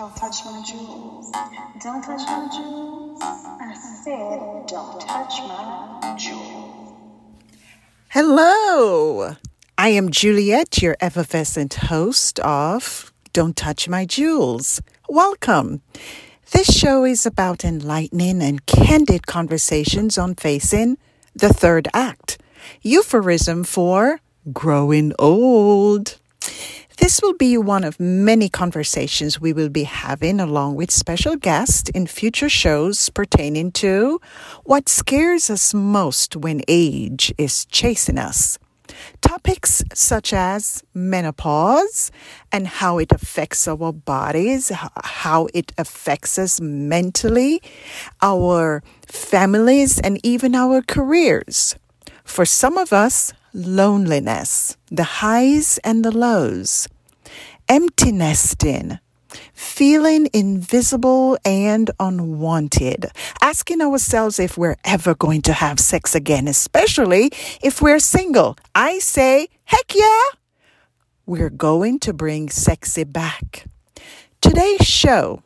Don't touch my jewels. Don't touch my jewels. I said, don't touch my jewels. Hello. I am Juliet, your effervescent host of Don't Touch My Jewels. Welcome. This show is about enlightening and candid conversations on facing the third act, euphorism for growing old. This will be one of many conversations we will be having along with special guests in future shows pertaining to what scares us most when age is chasing us. Topics such as menopause and how it affects our bodies, how it affects us mentally, our families, and even our careers. For some of us, loneliness, the highs and the lows, empty nesting, feeling invisible and unwanted, asking ourselves if we're ever going to have sex again, especially if we're single. I say, heck yeah! We're going to bring sexy back. Today's show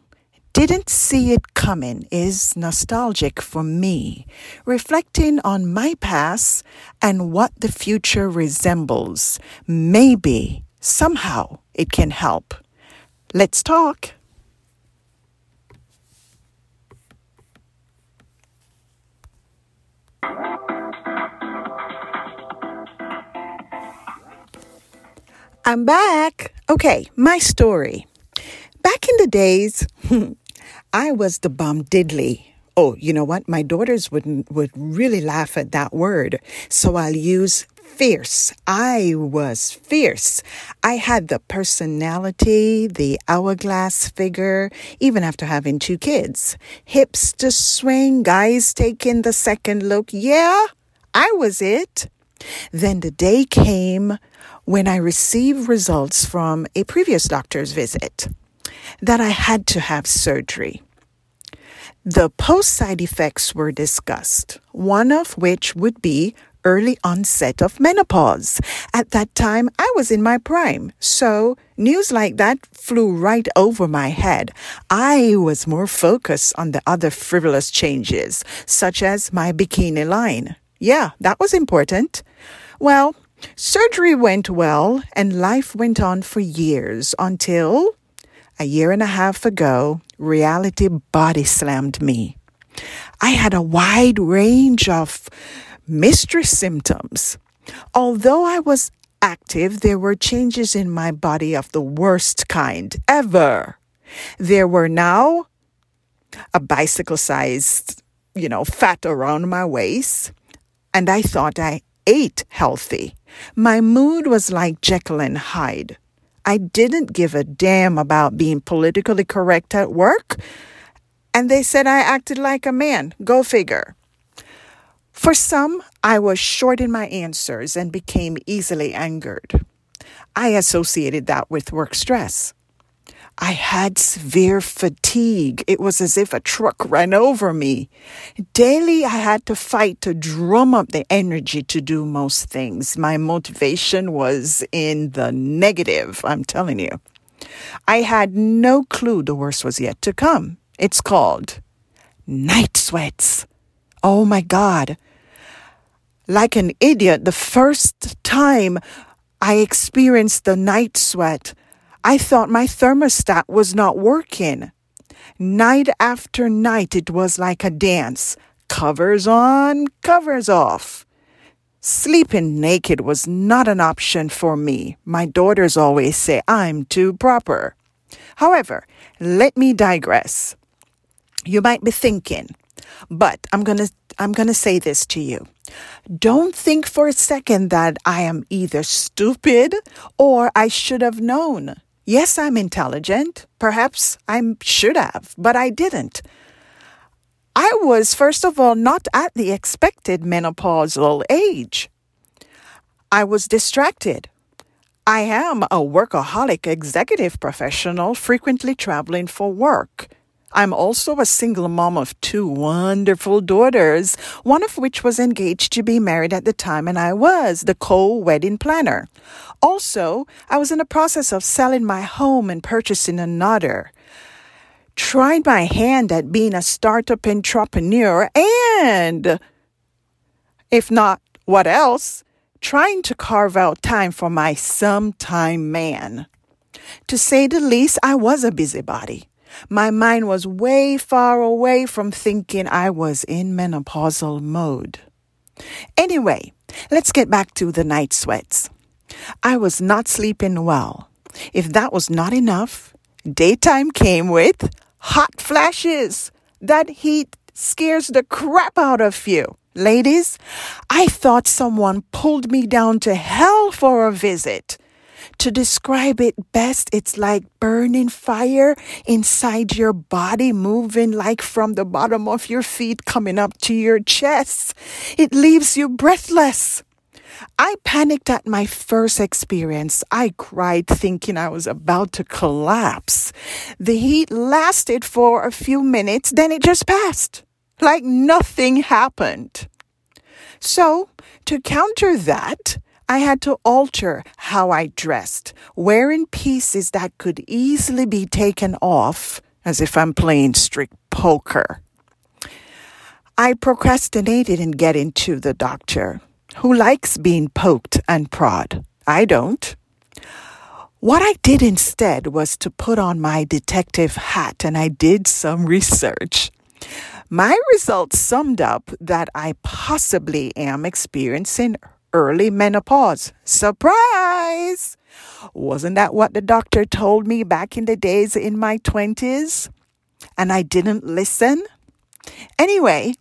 didn't see it coming is nostalgic for me, reflecting on my past and what the future resembles. Maybe, somehow, it can help. Let's talk. I'm back. Okay, my story. Back in the days, I was the bomb diddly. Oh, you know what? My daughters would would really laugh at that word. So I'll use fierce. I was fierce. I had the personality, the hourglass figure, even after having two kids. Hips to swing, guys taking the second look. Yeah, I was it. Then the day came when I received results from a previous doctor's visit that I had to have surgery. The post side effects were discussed, one of which would be early onset of menopause. At that time, I was in my prime, so news like that flew right over my head. I was more focused on the other frivolous changes, such as my bikini line. Yeah, that was important. Well, surgery went well, and life went on for years until a year and a half ago, reality body slammed me. I had a wide range of mystery symptoms. Although I was active, there were changes in my body of the worst kind ever. There were now a bicycle sized, you know, fat around my waist, and I thought I ate healthy. My mood was like Jekyll and Hyde. I didn't give a damn about being politically correct at work. And they said I acted like a man. Go figure. For some, I was short in my answers and became easily angered. I associated that with work stress. I had severe fatigue. It was as if a truck ran over me. Daily, I had to fight to drum up the energy to do most things. My motivation was in the negative, I'm telling you. I had no clue the worst was yet to come. It's called night sweats. Oh my God. Like an idiot, the first time I experienced the night sweat, I thought my thermostat was not working. Night after night, it was like a dance. Covers on, covers off. Sleeping naked was not an option for me. My daughters always say I'm too proper. However, let me digress. You might be thinking, but I'm going to I'm going to say this to you. Don't think for a second that I am either stupid or I should have known. Yes, I'm intelligent. Perhaps I should have, but I didn't. I was, first of all, not at the expected menopausal age. I was distracted. I am a workaholic executive professional, frequently traveling for work. I'm also a single mom of two wonderful daughters, one of which was engaged to be married at the time, and I was the co wedding planner. Also, I was in the process of selling my home and purchasing another. tried my hand at being a startup entrepreneur and, if not, what else? Trying to carve out time for my sometime man. To say the least, I was a busybody. My mind was way far away from thinking I was in menopausal mode. Anyway, let's get back to the night sweats. I was not sleeping well. If that was not enough, daytime came with hot flashes. That heat scares the crap out of you. Ladies, I thought someone pulled me down to hell for a visit. To describe it best, it's like burning fire inside your body, moving like from the bottom of your feet coming up to your chest. It leaves you breathless. I panicked at my first experience. I cried thinking I was about to collapse. The heat lasted for a few minutes, then it just passed. Like nothing happened. So, to counter that, I had to alter how I dressed, wearing pieces that could easily be taken off as if I'm playing strict poker. I procrastinated in getting to the doctor, who likes being poked and prod. I don't. What I did instead was to put on my detective hat and I did some research. My results summed up that I possibly am experiencing early menopause. Surprise! Wasn't that what the doctor told me back in the days in my 20s? And I didn't listen? Anyway,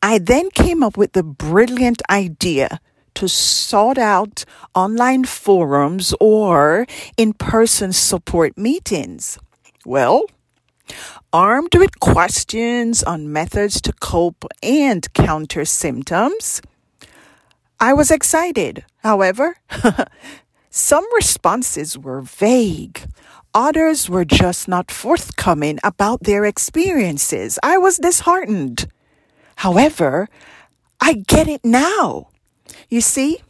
I then came up with the brilliant idea to sort out online forums or in person support meetings. Well, armed with questions on methods to cope and counter symptoms, I was excited. However, some responses were vague. Others were just not forthcoming about their experiences. I was disheartened. However, I get it now. You see,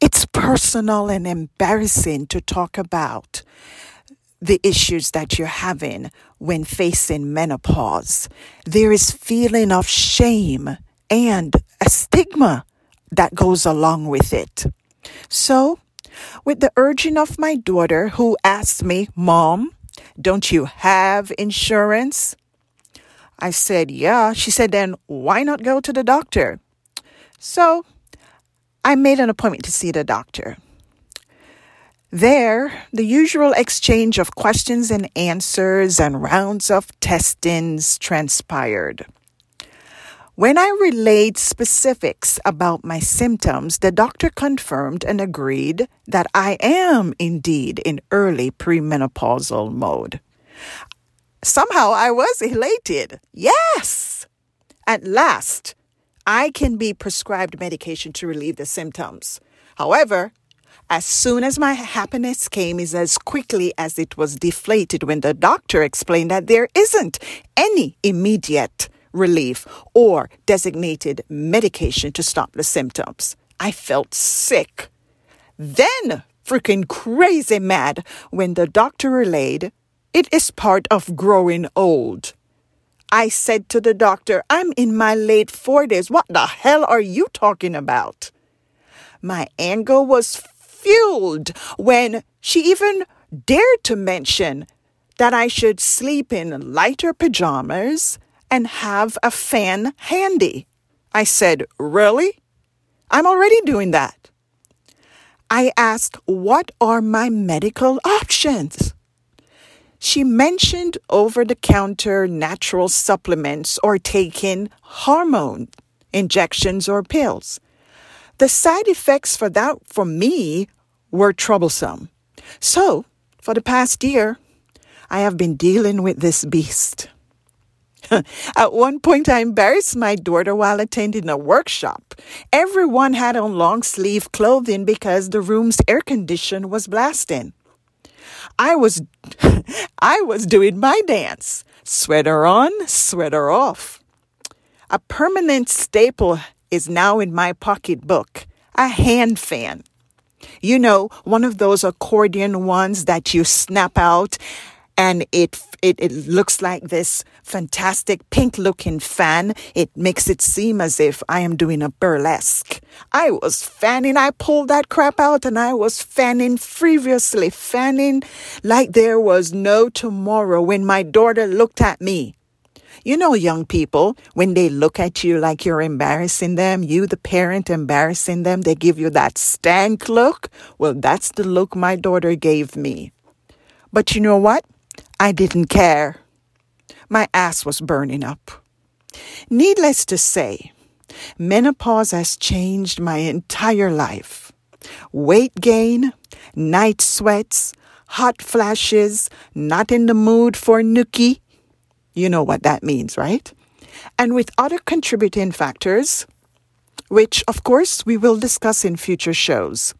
it's personal and embarrassing to talk about the issues that you're having when facing menopause. There is feeling of shame and a stigma that goes along with it. So, with the urging of my daughter, who asked me, Mom, don't you have insurance? I said, Yeah. She said, Then why not go to the doctor? So I made an appointment to see the doctor. There, the usual exchange of questions and answers and rounds of testings transpired. When I relayed specifics about my symptoms, the doctor confirmed and agreed that I am indeed in early premenopausal mode. Somehow I was elated. Yes! At last, I can be prescribed medication to relieve the symptoms. However, as soon as my happiness came is as quickly as it was deflated when the doctor explained that there isn't any immediate relief or designated medication to stop the symptoms. I felt sick. Then, freaking crazy mad when the doctor relayed, it is part of growing old. I said to the doctor, I'm in my late 40s. What the hell are you talking about? My anger was fueled when she even dared to mention that I should sleep in lighter pajamas and have a fan handy. I said, Really? I'm already doing that. I asked, What are my medical options? She mentioned over the counter natural supplements or taking hormone injections or pills. The side effects for that for me were troublesome. So, for the past year, I have been dealing with this beast. At one point, I embarrassed my daughter while attending a workshop. Everyone had on long sleeve clothing because the room's air condition was blasting. I was, I was doing my dance. Sweater on, sweater off. A permanent staple is now in my pocketbook. A hand fan. You know, one of those accordion ones that you snap out and it, it, it looks like this fantastic pink looking fan. It makes it seem as if I am doing a burlesque. I was fanning, I pulled that crap out and I was fanning frivolously, fanning like there was no tomorrow when my daughter looked at me. You know, young people, when they look at you like you're embarrassing them, you, the parent, embarrassing them, they give you that stank look. Well, that's the look my daughter gave me. But you know what? I didn't care. My ass was burning up. Needless to say, menopause has changed my entire life. Weight gain, night sweats, hot flashes, not in the mood for nookie. You know what that means, right? And with other contributing factors, which of course we will discuss in future shows.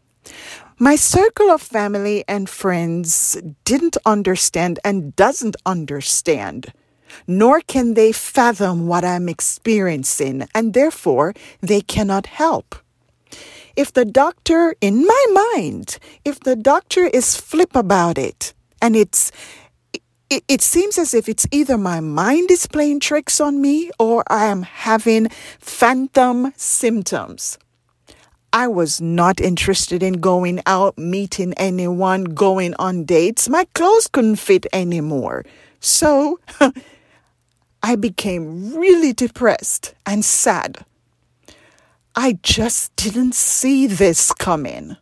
My circle of family and friends didn't understand and doesn't understand, nor can they fathom what I'm experiencing, and therefore they cannot help. If the doctor, in my mind, if the doctor is flip about it, and it's it, it seems as if it's either my mind is playing tricks on me or I am having phantom symptoms. I was not interested in going out, meeting anyone, going on dates. My clothes couldn't fit anymore. So I became really depressed and sad. I just didn't see this coming.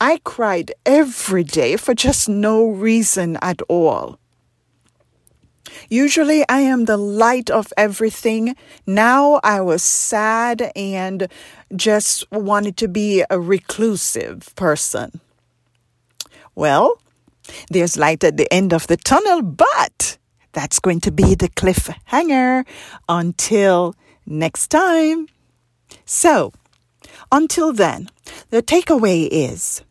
I cried every day for just no reason at all. Usually I am the light of everything. Now I was sad and just wanted to be a reclusive person. Well, there's light at the end of the tunnel, but that's going to be the cliffhanger until next time. So, until then, the takeaway is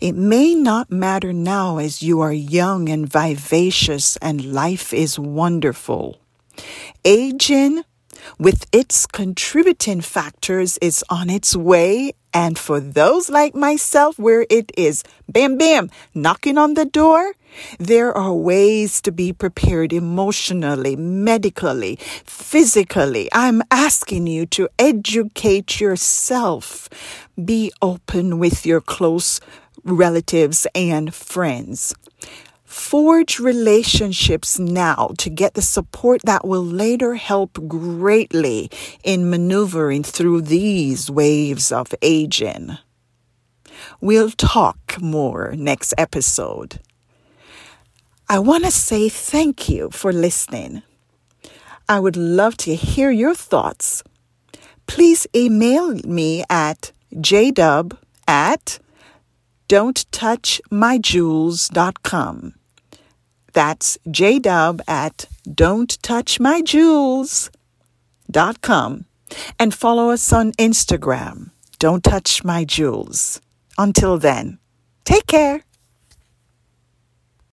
it may not matter now as you are young and vivacious and life is wonderful. Aging with its contributing factors is on its way. And for those like myself where it is bam bam knocking on the door, there are ways to be prepared emotionally, medically, physically. I'm asking you to educate yourself. Be open with your close relatives and friends. Forge relationships now to get the support that will later help greatly in maneuvering through these waves of aging. We'll talk more next episode. I want to say thank you for listening. I would love to hear your thoughts. Please email me at jdub at don'ttouchmyjewels.com. That's jdub at don'ttouchmyjewels.com. And follow us on Instagram, Don't Touch My Jewels. Until then, take care.